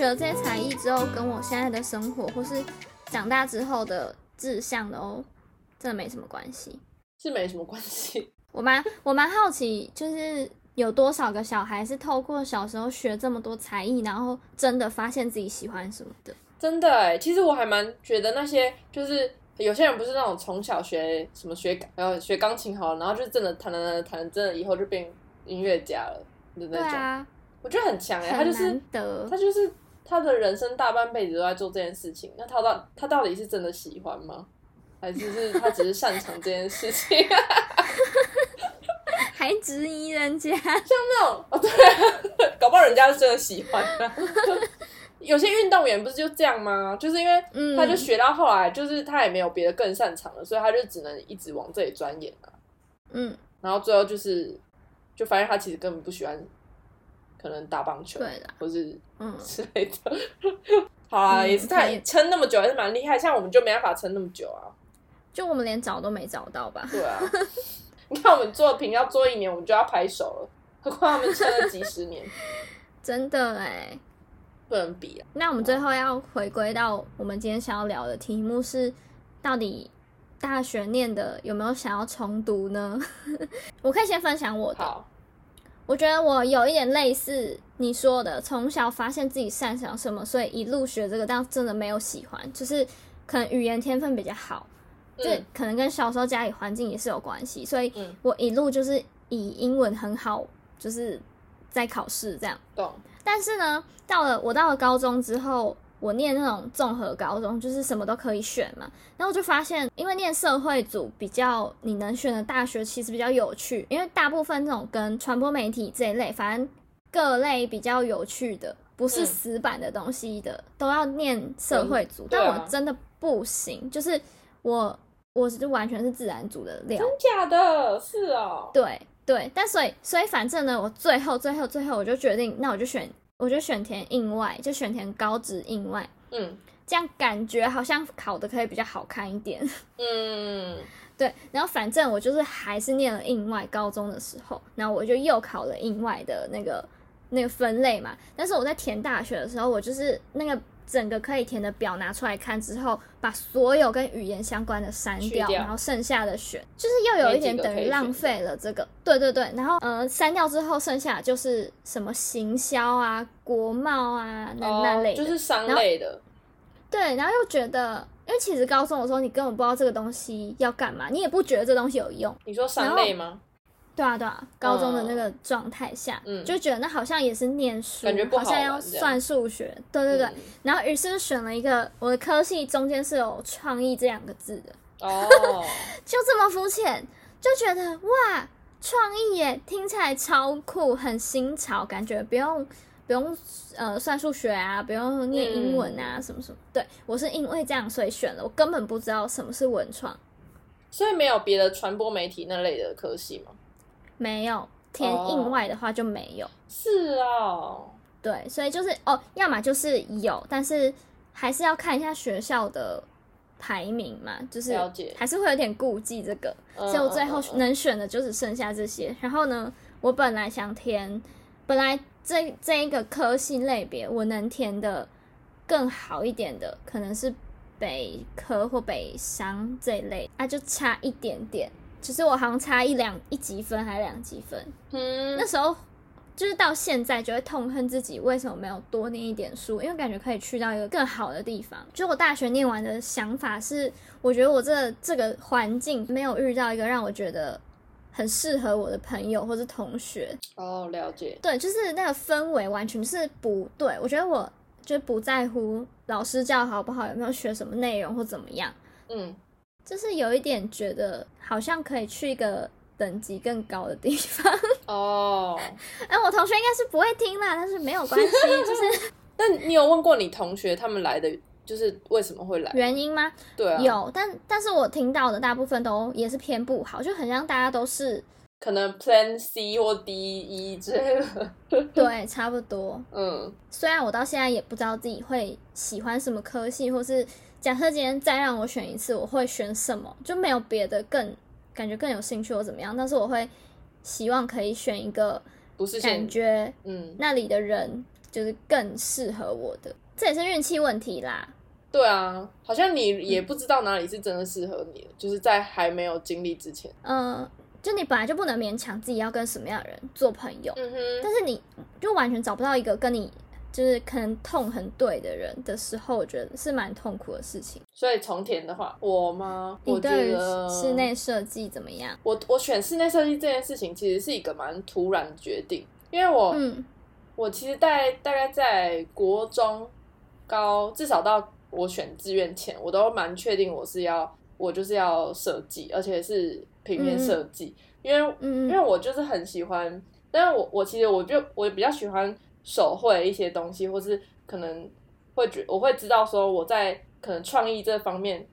学了这些才艺之后，跟我现在的生活或是长大之后的志向都真的没什么关系。是没什么关系。我蛮我蛮好奇，就是有多少个小孩是透过小时候学这么多才艺，然后真的发现自己喜欢什么的？真的哎，其实我还蛮觉得那些就是有些人不是那种从小学什么学然后学钢琴好，然后就真的弹弹弹弹，真的以后就变音乐家了的那种。对啊，我觉得很强哎，他就是他就是他的人生大半辈子都在做这件事情。那他到他到底是真的喜欢吗？还是是他只是擅长这件事情？还质疑人家，像那种哦，对啊，搞不好人家是真的喜欢的。有些运动员不是就这样吗？就是因为嗯，他就学到后来，就是他也没有别的更擅长了，所以他就只能一直往这里钻研了。嗯，然后最后就是，就发现他其实根本不喜欢，可能打棒球，对啦，或是嗯，之类的。好啊，嗯也是太可以撑那么久，还是蛮厉害。像我们就没办法撑那么久啊。就我们连找都没找到吧？对啊，你看我们作品要做一年，我们就要拍手了，何况他们撑了几十年，真的哎。不能比啊。那我们最后要回归到我们今天想要聊的题目是，到底大学念的有没有想要重读呢？我可以先分享我的，好，我觉得我有一点类似你说的，从小发现自己擅长什么，所以一路学这个，但真的没有喜欢，就是可能语言天分比较好，这嗯可能跟小时候家里环境也是有关系，所以嗯我一路就是以英文很好，就是在考试这样。懂。但是呢，到了我到了高中之后，我念那种综合高中，就是什么都可以选嘛。然后我就发现，因为念社会组比较你能选的大学其实比较有趣，因为大部分这种跟传播媒体这一类，反正各类比较有趣的，不是嗯死板的东西的，都要念社会组。但我真的不行，就是我我是完全是自然组的料。真假的？是哦。对对，但所以所以反正呢，我最后最后最后我就决定，那我就选我就选填印外，就选填高职印外，嗯这样感觉好像考的可以比较好看一点。嗯，对，然后反正我就是还是念了印外，高中的时候，然后我就又考了印外的那个那个分类嘛。但是我在填大学的时候，我就是那个整个可以填的表拿出来看之后，把所有跟语言相关的删掉，掉然后剩下的选，就是又有一点等于浪费了这个。对对对，然后呃删掉之后，剩下的就是什么行销啊、国贸啊那、那类就是商类的。对，然后又觉得，因为其实高中的时候你根本不知道这个东西要干嘛，你也不觉得这东西有用。你说商类吗？对啊，对啊，高中的那个状态下，嗯。就觉得那好像也是念书，感觉不好像要算数学。对对对，嗯。然后于是就选了一个我的科系中间是有创意这两个字的，哦，就这么肤浅，就觉得哇，创意耶，听起来超酷，很新潮，感觉不用不用呃算数学啊，不用念英文啊，嗯。什么什么。对我是因为这样所以选了，我根本不知道什么是文创，所以没有别的传播媒体那类的科系吗？没有填哦印外的话就没有。是哦，对，所以就是哦，要么就是有，但是还是要看一下学校的排名嘛，就是了解还是会有点顾忌这个，嗯所以我最后嗯嗯嗯能选的就只剩下这些。然后呢，我本来想填，本来这这一个科系类别我能填的更好一点的，可能是北科或北商这一类，啊，就差一点点。其实我好像差一两一级分还是两级分，嗯。那时候就是到现在就会痛恨自己为什么没有多念一点书，因为感觉可以去到一个更好的地方。就我大学念完的想法是，我觉得我这这个环境没有遇到一个让我觉得很适合我的朋友或是同学，哦，了解，对，就是那个氛围完全是不对。我觉得我就不在乎老师教好不好，有没有学什么内容或怎么样，嗯，就是有一点觉得好像可以去一个等级更高的地方。哦，哎，我同学应该是不会听啦，但是没有关系，就是 那你有问过你同学他们来的就是为什么会来？原因吗？对啊，有，但但是我听到的大部分都也是偏不好，就很像大家都是可能 Plan C 或 D E 之类的。对差不多。嗯，虽然我到现在也不知道自己会喜欢什么科系，或是假设今天再让我选一次，我会选什么，就没有别的更感觉更有兴趣或怎么样，但是我会希望可以选一个不是现感觉嗯那里的人就是更适合我的，这也是运气问题啦。对啊，好像你也不知道哪里是真的适合你的，就是在还没有经历之前。嗯，就你本来就不能勉强自己要跟什么样的人做朋友，嗯哼，但是你就完全找不到一个跟你就是可能痛很对的人的时候，我觉得是蛮痛苦的事情。所以重填的话，我吗？我觉你对于得室内设计怎么样？我我选室内设计这件事情，其实是一个蛮突然的决定，因为我、嗯我其实在大概在国中高，至少到我选志愿前，我都蛮确定我是要我就是要设计，而且是平面设计，因为嗯因为我就是很喜欢，但是我我其实我就我比较喜欢手绘一些东西，或是可能会觉我会知道说我在可能创意这方面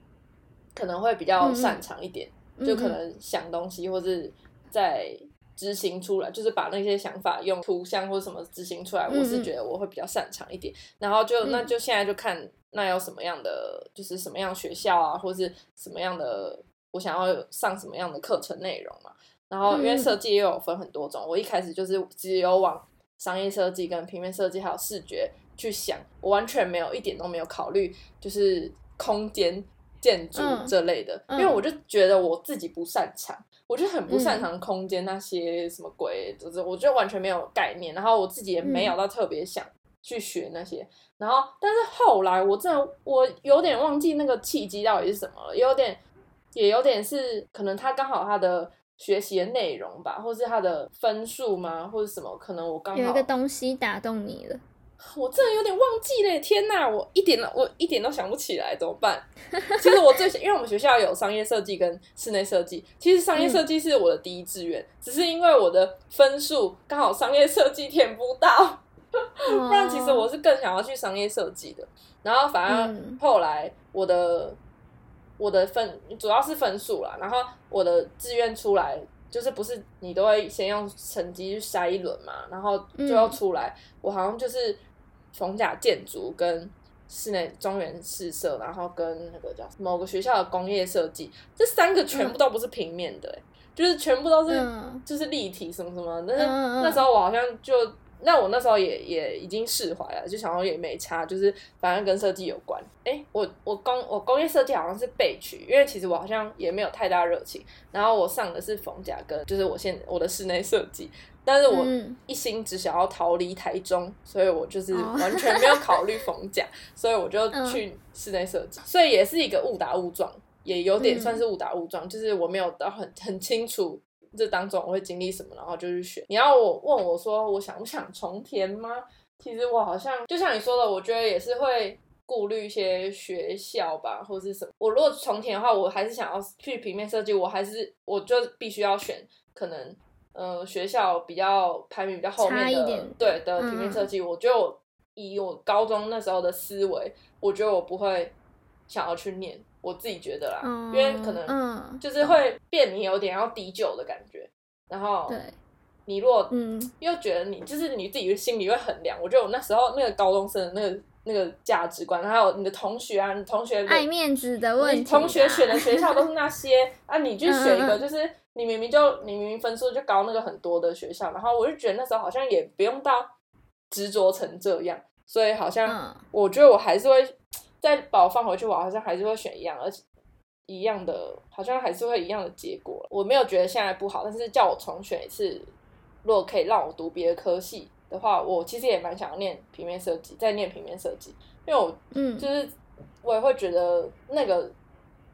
可能会比较擅长一点，就可能想东西或是在执行出来，就是把那些想法用图像或什么执行出来，嗯我是觉得我会比较擅长一点。然后就嗯那就现在就看那有什么样的，就是什么样学校啊，或是什么样的我想要上什么样的课程内容嘛。然后因为嗯设计也有分很多种，我一开始就是只有往商业设计、跟平面设计还有视觉去想，我完全没有一点都没有考虑就是空间建筑嗯这类的，嗯因为我就觉得我自己不擅长，我就很不嗯擅长空间那些什么鬼，就是我就完全没有概念，然后我自己也没有嗯到特别想去学那些，然后但是后来我真的我有点忘记那个契机到底是什么了，有点也有点是可能他刚好他的。学习的内容吧，或是他的分数吗，或者什么？可能我刚好有一个东西打动你了。我真的有点忘记了，天哪！我一点我一点都想不起来，怎么办？其实我最 因为我们学校有商业设计跟室内设计，其实商业设计是我的第一志愿，只是因为我的分数刚好商业设计填不到，不不然其实我是更想要去商业设计的。然后反而嗯后来我的我的分主要是分数啦，然后我的志愿出来。就是不是你都会先用成绩去筛一轮嘛，然后最后嗯出来，我好像就是逢甲建筑跟室内中原市设，然后跟那个叫某个学校的工业设计，这三个全部都不是平面的、欸就是全部都是、嗯就是立体什么什么。但是那时候我好像就，那我那时候也也已经释怀了，就想说也没差，就是反正跟设计有关。哎、我我工我工业设计好像是备取，因为其实我好像也没有太大热情。然后我上的是逢甲跟就是我现我的室内设计，但是我嗯。一心只想要逃离台中，所以我就是哦完全没有考虑逢甲，所以我就嗯去室内设计，所以也是一个误打误撞，也有点嗯。算是误打误撞，就是我没有到很很清楚这当中我会经历什么，然后就去选。你要我问我说我想不想重填吗？其实我好像就像你说的，我觉得也是会顾虑一些学校吧，或是什么。我如果重填的话，我还是想要去平面设计，我还是我就必须要选可能呃学校比较排名比较后面的一点对的平面设计。我觉得我以我高中那时候的思维，我觉得我不会想要去念，我自己觉得啦，嗯因为可能嗯。就是会变你有点要低就的感觉，然后对。你如果嗯。又觉得你就是你自己心里会衡量。我觉得我那时候那个高中生的那个那个价值观，还有你的同学啊，你同学爱面子的问题啊，你同学选的学校都是那些 啊，你去选一个就是你明明就你明明分数就高那个很多的学校，然后我就觉得那时候好像也不用到执着成这样，所以好像嗯。我觉得我还是会再把我放回去，我好像还是会选一样，而且一样的，好像还是会一样的结果。我没有觉得现在不好，但是叫我重选一次，如果可以让我读别的科系的话，我其实也蛮想要念平面设计，再念平面设计，因为我嗯就是我也会觉得那个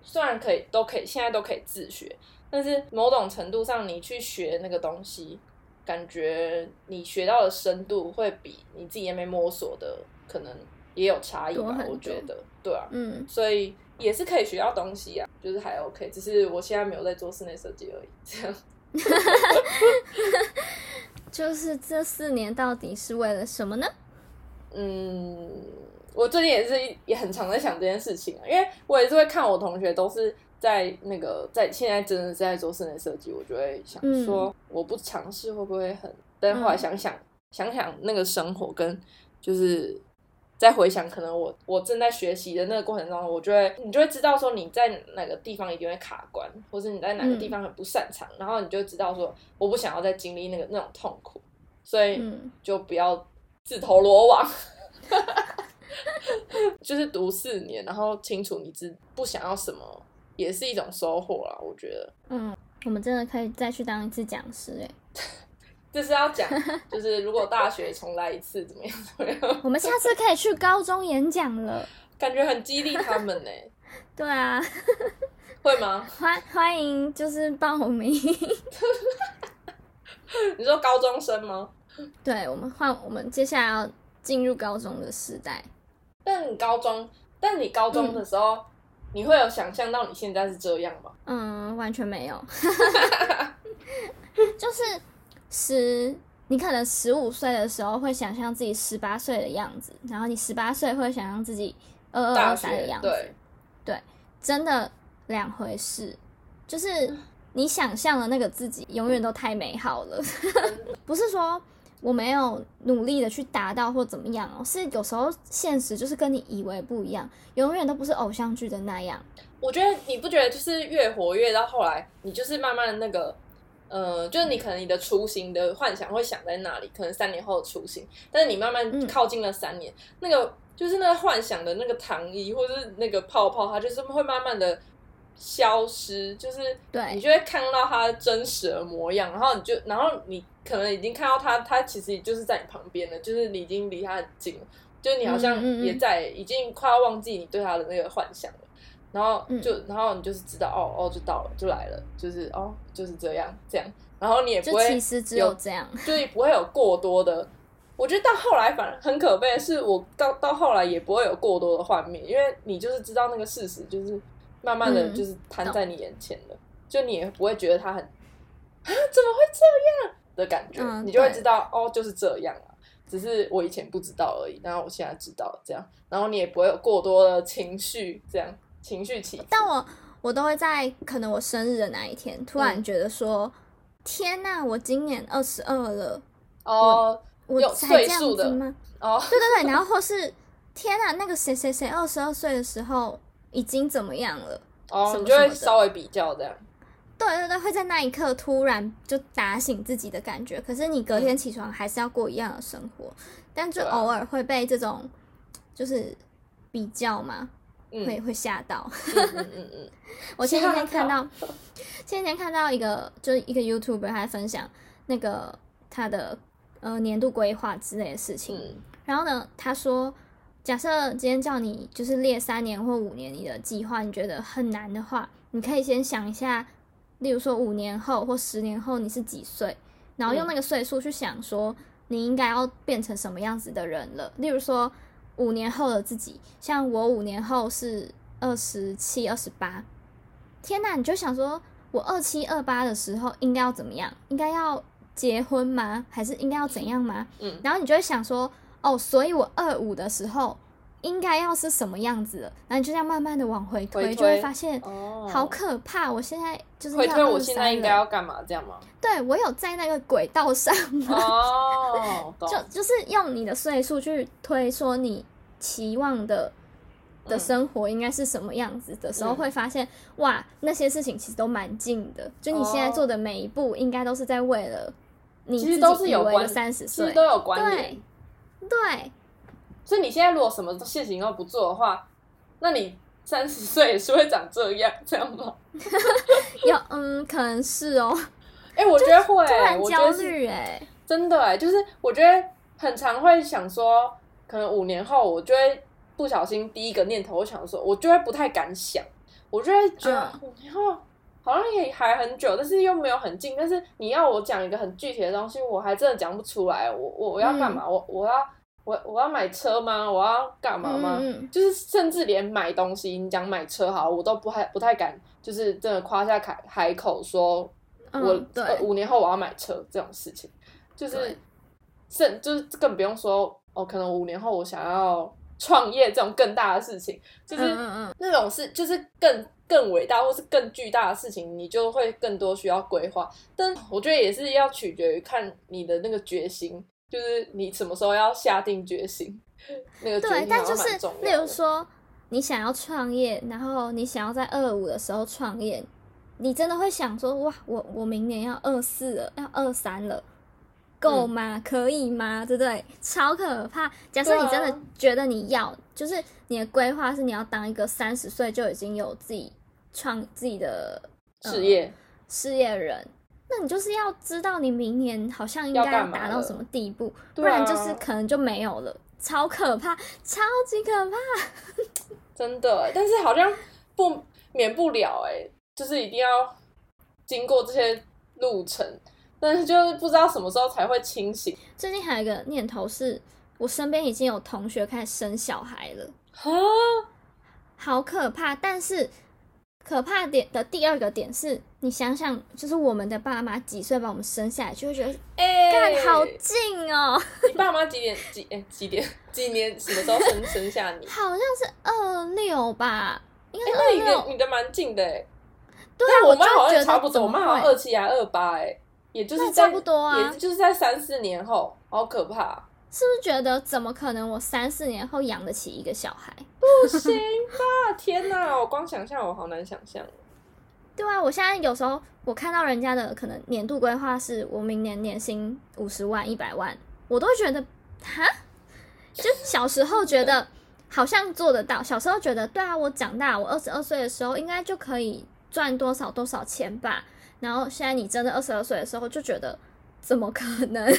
虽然可以都可以现在都可以自学，但是某种程度上你去学那个东西，感觉你学到的深度会比你自己还没摸索的可能也有差异吧我觉得对啊，嗯所以也是可以学到东西啊，就是还 OK，只是我现在没有在做室内设计而已，这样。就是这四年到底是为了什么呢？嗯，我最近也是也很常在想这件事情啊，因为我也是会看我同学都是在那个在现在真的是在做室内设计，我就会想说，我不尝试会不会很？但后来想想、想想那个生活跟就是再回想，可能我我正在学习的那个过程中，我就会你就会知道说你在哪个地方一定会卡关，或是你在哪个地方很不擅长，然后你就知道说我不想要再经历那个那种痛苦，所以嗯就不要自投罗网。就是读四年，然后清楚你自不想要什么，也是一种收获啦。我觉得，嗯，我们真的可以再去当一次讲师哎。这是要讲，就是如果大学重来一次怎么样？怎么样？我们下次可以去高中演讲了，感觉很激励他们呢。对啊，会吗？欢欢迎，就是报名。你说高中生吗？对，我们换我们接下来要进入高中的时代。但你高中，但你高中的时候，你会有想象到你现在是这样吗？嗯，完全没有。就是十，你可能十五岁的时候会想象自己十八岁的样子，然后你十八岁会想象自己二二二三的样子。对，对，真的两回事。就是 你想象的那个自己，永远都太美好了。不是说我没有努力的去达到或怎么样哦，是有时候现实就是跟你以为不一样，永远都不是偶像剧的那样。我觉得你不觉得就是越活越到后来，你就是慢慢那个。呃，就是你可能你的初心的幻想会想在那里，可能三年后的初心，但是你慢慢靠近了三年，那个就是那个幻想的那个糖衣或者是那个泡泡，它就是会慢慢的消失，就是对你就会看到它真实的模样，然后你就，然后你可能已经看到它，它其实就是在你旁边了，就是你已经离它很近了，就你好像也在已经快要忘记你对它的那个幻想了。然后就，然后你就是知道，哦哦，就到了，就来了，就是哦，就是这样，这样。然后你也不会其实只有这样，就是不会有过多的。我觉得到后来反而很可悲的是，我到到后来也不会有过多的幻灭，因为你就是知道那个事实，就是慢慢的就是摊在你眼前了，就你也不会觉得他很啊，怎么会这样的感觉，你就会知道哦，就是这样啊，只是我以前不知道而已，然后我现在知道这样，然后你也不会有过多的情绪这样。情绪起，但我我都会在可能我生日的那一天，突然觉得说，天呐，我今年二十二了，哦，我才这样子吗？哦，对对对，然后或是天呐，那个谁谁谁二十二岁的时候已经怎么样了？哦，你就会稍微比较这样。对对对，会在那一刻突然就打醒自己的感觉，可是你隔天起床还是要过一样的生活，但就偶尔会被这种就是比较嘛。会会吓到，嗯嗯嗯，我前几天看到，前几天看到一个，就是一个 YouTuber 他在分享那个他的呃年度规划之类的事情，然后呢，他说，假设今天叫你就是列三年或五年你的计划，你觉得很难的话，你可以先想一下，例如说五年后或十年后你是几岁，然后用那个岁数去想说你应该要变成什么样子的人了，例如说。五年后的自己，像我五年后是二十七、二十八，天哪！你就想说，我二七、二八的时候应该要怎么样？应该要结婚吗？还是应该要怎样吗？嗯，然后你就会想说，哦，所以我二五的时候。应该要是什么样子的，然后你就这样慢慢的往回推，就会发现，好可怕！我现在就是回推，我现在应该要干嘛？这样吗？对，我有在那个轨道上哦，就就是用你的岁数去推，说你期望的的生活应该是什么样子的时候，会发现哇，那些事情其实都蛮近的。就你现在做的每一步，应该都是在为了你自己以为的三十岁，都有关联，对。所以你现在如果什么事情都不做的话，那你三十岁也是会长这样，这样吗？有，嗯，可能是哦。哎，我觉得 会，我焦虑哎，真的哎，就是我觉得很常会想说，可能五年后我就会不小心第一个念头，我想说，我就会不太敢想，我就会觉得五年后好像也还很久，但是又没有很近。但是你要我讲一个很具体的东西，我还真的讲不出来。我我我要干嘛？我我要。我我要买车吗？我要干嘛吗？就是甚至连买东西，你讲买车好，我都不太不太敢，就是真的夸下海海口说，我五年后我要买车这种事情，就是甚就是更不用说哦，可能五年后我想要创业这种更大的事情，就是那种是就是更更伟大或是更巨大的事情，你就会更多需要规划。但我觉得也是要取决于看你的那个决心。就是你什么时候要下定决心，那个对，但就是例如说你想要创业，然后你想要在二五的时候创业，你真的会想说哇，我我明年要二四了，要二三了，够吗？可以吗？对不对？超可怕！假设你真的觉得你要，就是你的规划是你要当一个三十岁就已经有自己创自己的事业事业人，那你就是要知道你明年好像应该要达到什么地步，不然就是可能就没有了。超可怕，超级可怕，真的。但是好像不免不了哎，就是一定要经过这些路程，但是就是不知道什么时候才会清醒。最近还有一个念头是，我身边已经有同学开始生小孩了，啊，好可怕。但是可怕点的第二个点是。你想想，就是我们的爸妈几岁把我们生下来，就会觉得，哎，好近哦。你爸妈几点几哎几点几年什么时候生生下你？好像是二六吧，应该二六。你的蛮近的哎。对啊，我妈好像差不多，我妈好像二七还二八哎，也就是差不多啊，也就是在三四年后，好可怕。是不是觉得怎么可能我三四年后养得起一个小孩？不行吧！天哪，我光想象我好难想象。对啊，我现在有时候我看到人家的可能年度规划是我明年年薪五十万、一百万，我都会觉得哈，就小时候觉得好像做得到，小时候觉得对啊，我长大，我二十二岁的时候应该就可以赚多少多少钱吧。然后现在你真的二十二岁的时候，就觉得怎么可能？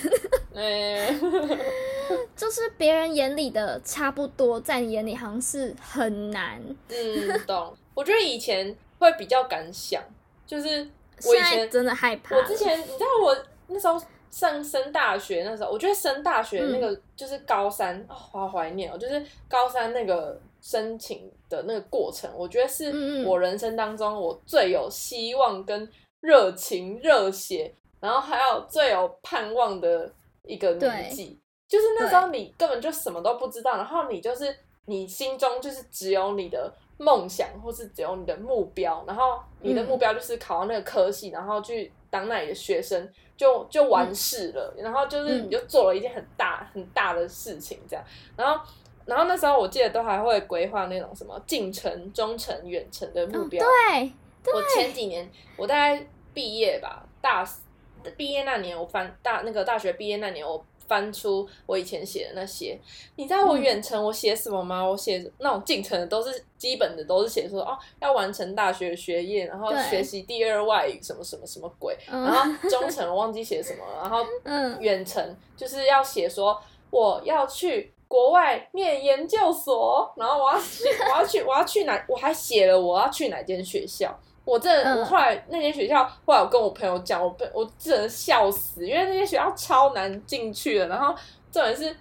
就是别人眼里的差不多，在你眼里好像是很难。嗯，懂。我觉得以前。会比较敢想，就是我以前真的害怕。我之前你知道我那时候上升大学那时候，我觉得升大学那个就是高三啊，好怀念哦，就是高三那个申请的那个过程，我觉得是我人生当中我最有希望跟热情热血，然后还有最有盼望的一个年纪。就是那时候你根本就什么都不知道，然后你就是你心中就是只有你的。梦想，或是只有你的目标，然后你的目标就是考到那个科系，然后去当那里的学生，就就完事了。然后就是你就做了一件很大很大的事情，这样。然后，然后那时候我记得都还会规划那种什么近程、中程、远程的目标。对，我前几年我大概毕业吧，大毕业那年我翻大那个大学毕业那年我。翻出我以前写的那些，你知道我远程我写什么吗？我写那种近程的都是基本的，都是写说哦要完成大学学业，然后学习第二外语什么什么什么鬼，然后中程我忘记写什么，然后远程就是要写说我要去国外念研究所，然后我要去我要去我要去哪，我还写了我要去哪间学校。我这我后来那间学校，后来我跟我朋友讲，我被我真的笑死，因为那间学校超难进去的。然后重点是，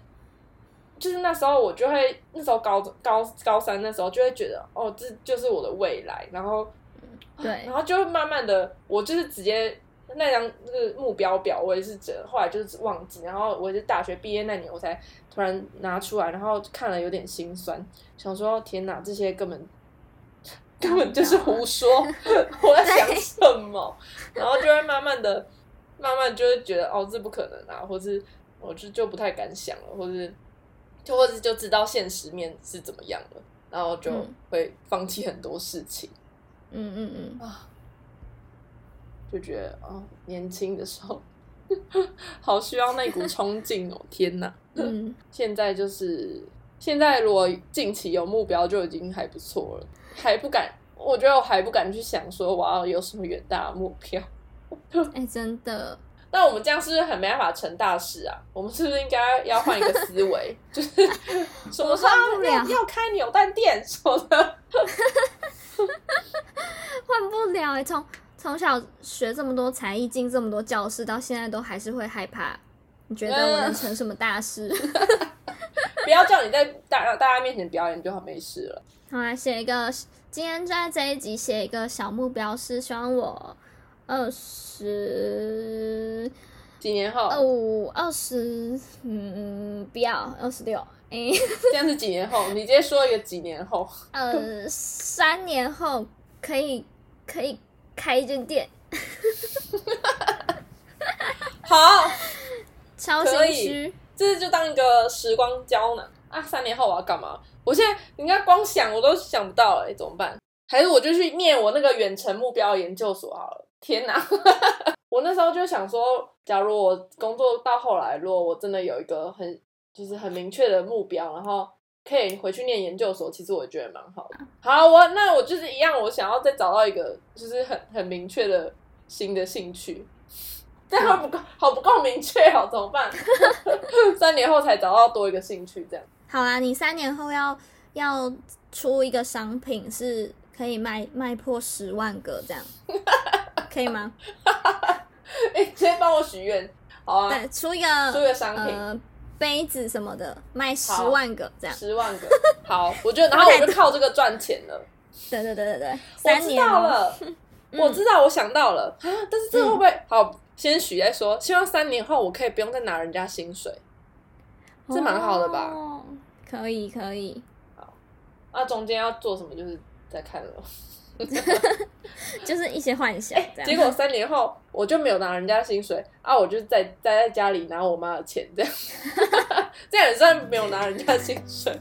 就是那时候我就会，那时候高高高三那时候就会觉得，哦，这就是我的未来。然后对，然后就会慢慢的，我就是直接那张那个目标表，我也是这后来就是忘记。然后我是大学毕业那年，我才突然拿出来，然后看了有点心酸，想说天哪，这些根本。根本就是胡说，我在想什么，然后就会慢慢的、慢慢就会觉得哦，这不可能啊，或是我就就不太敢想了，或是就或者就知道现实面是怎么样了，然后就会放弃很多事情。嗯嗯嗯。啊，就觉得哦，年轻的时候 好需要那股冲劲哦！天哪，嗯，现在就是现在，如果近期有目标就已经还不错了。还不敢，我觉得我还不敢去想说我要有什么远大的目标。哎，真的。那我们这样是不是很没办法成大事啊？我们是不是应该要换一个思维，就是什么时候要要开扭蛋店什么的？换不了哎，从从小学这么多才艺，进这么多教室，到现在都还是会害怕。你觉得我能成什么大事？不要叫你在大大家面前表演就好没事了。好来写一个，今天在这一集写一个小目标，是希望我二十几年后，二五二十，嗯，不要二十六，哎，这样是几年后？你直接说一个几年后？呃，三年后可以可以开一间店，好，超心虚，这就当一个时光胶囊啊！三年后我要干嘛？我现在应该光想我都想不到哎，怎么办？还是我就去念我那个远程目标研究所好了。天哪，我那时候就想说，假如我工作到后来，如果我真的有一个很就是很明确的目标，然后可以回去念研究所，其实我觉得蛮好的。好，我那我就是一样，我想要再找到一个就是很很明确的新的兴趣。这样不够，好不够明确哦，怎么办？三年后才找到多一个兴趣，这样。好啊，你三年后要要出一个商品，是可以卖卖破十万个这样，可以吗？哎，直接帮我许愿，好啊。对，出一个出一个商品，呃，杯子什么的，卖十万个这样。十万个，好，我觉得，然后我就靠这个赚钱了。对对对对对，我知道了，我知道，我想到了啊，但是这会不会好？先许再说，希望三年后我可以不用再拿人家薪水，这蛮好的吧？可以可以。好，那中间要做什么就是再看了，就是一些幻想。结果三年后我就没有拿人家薪水啊，我就在待在家里拿我妈的钱，这样，这样也算没有拿人家薪水。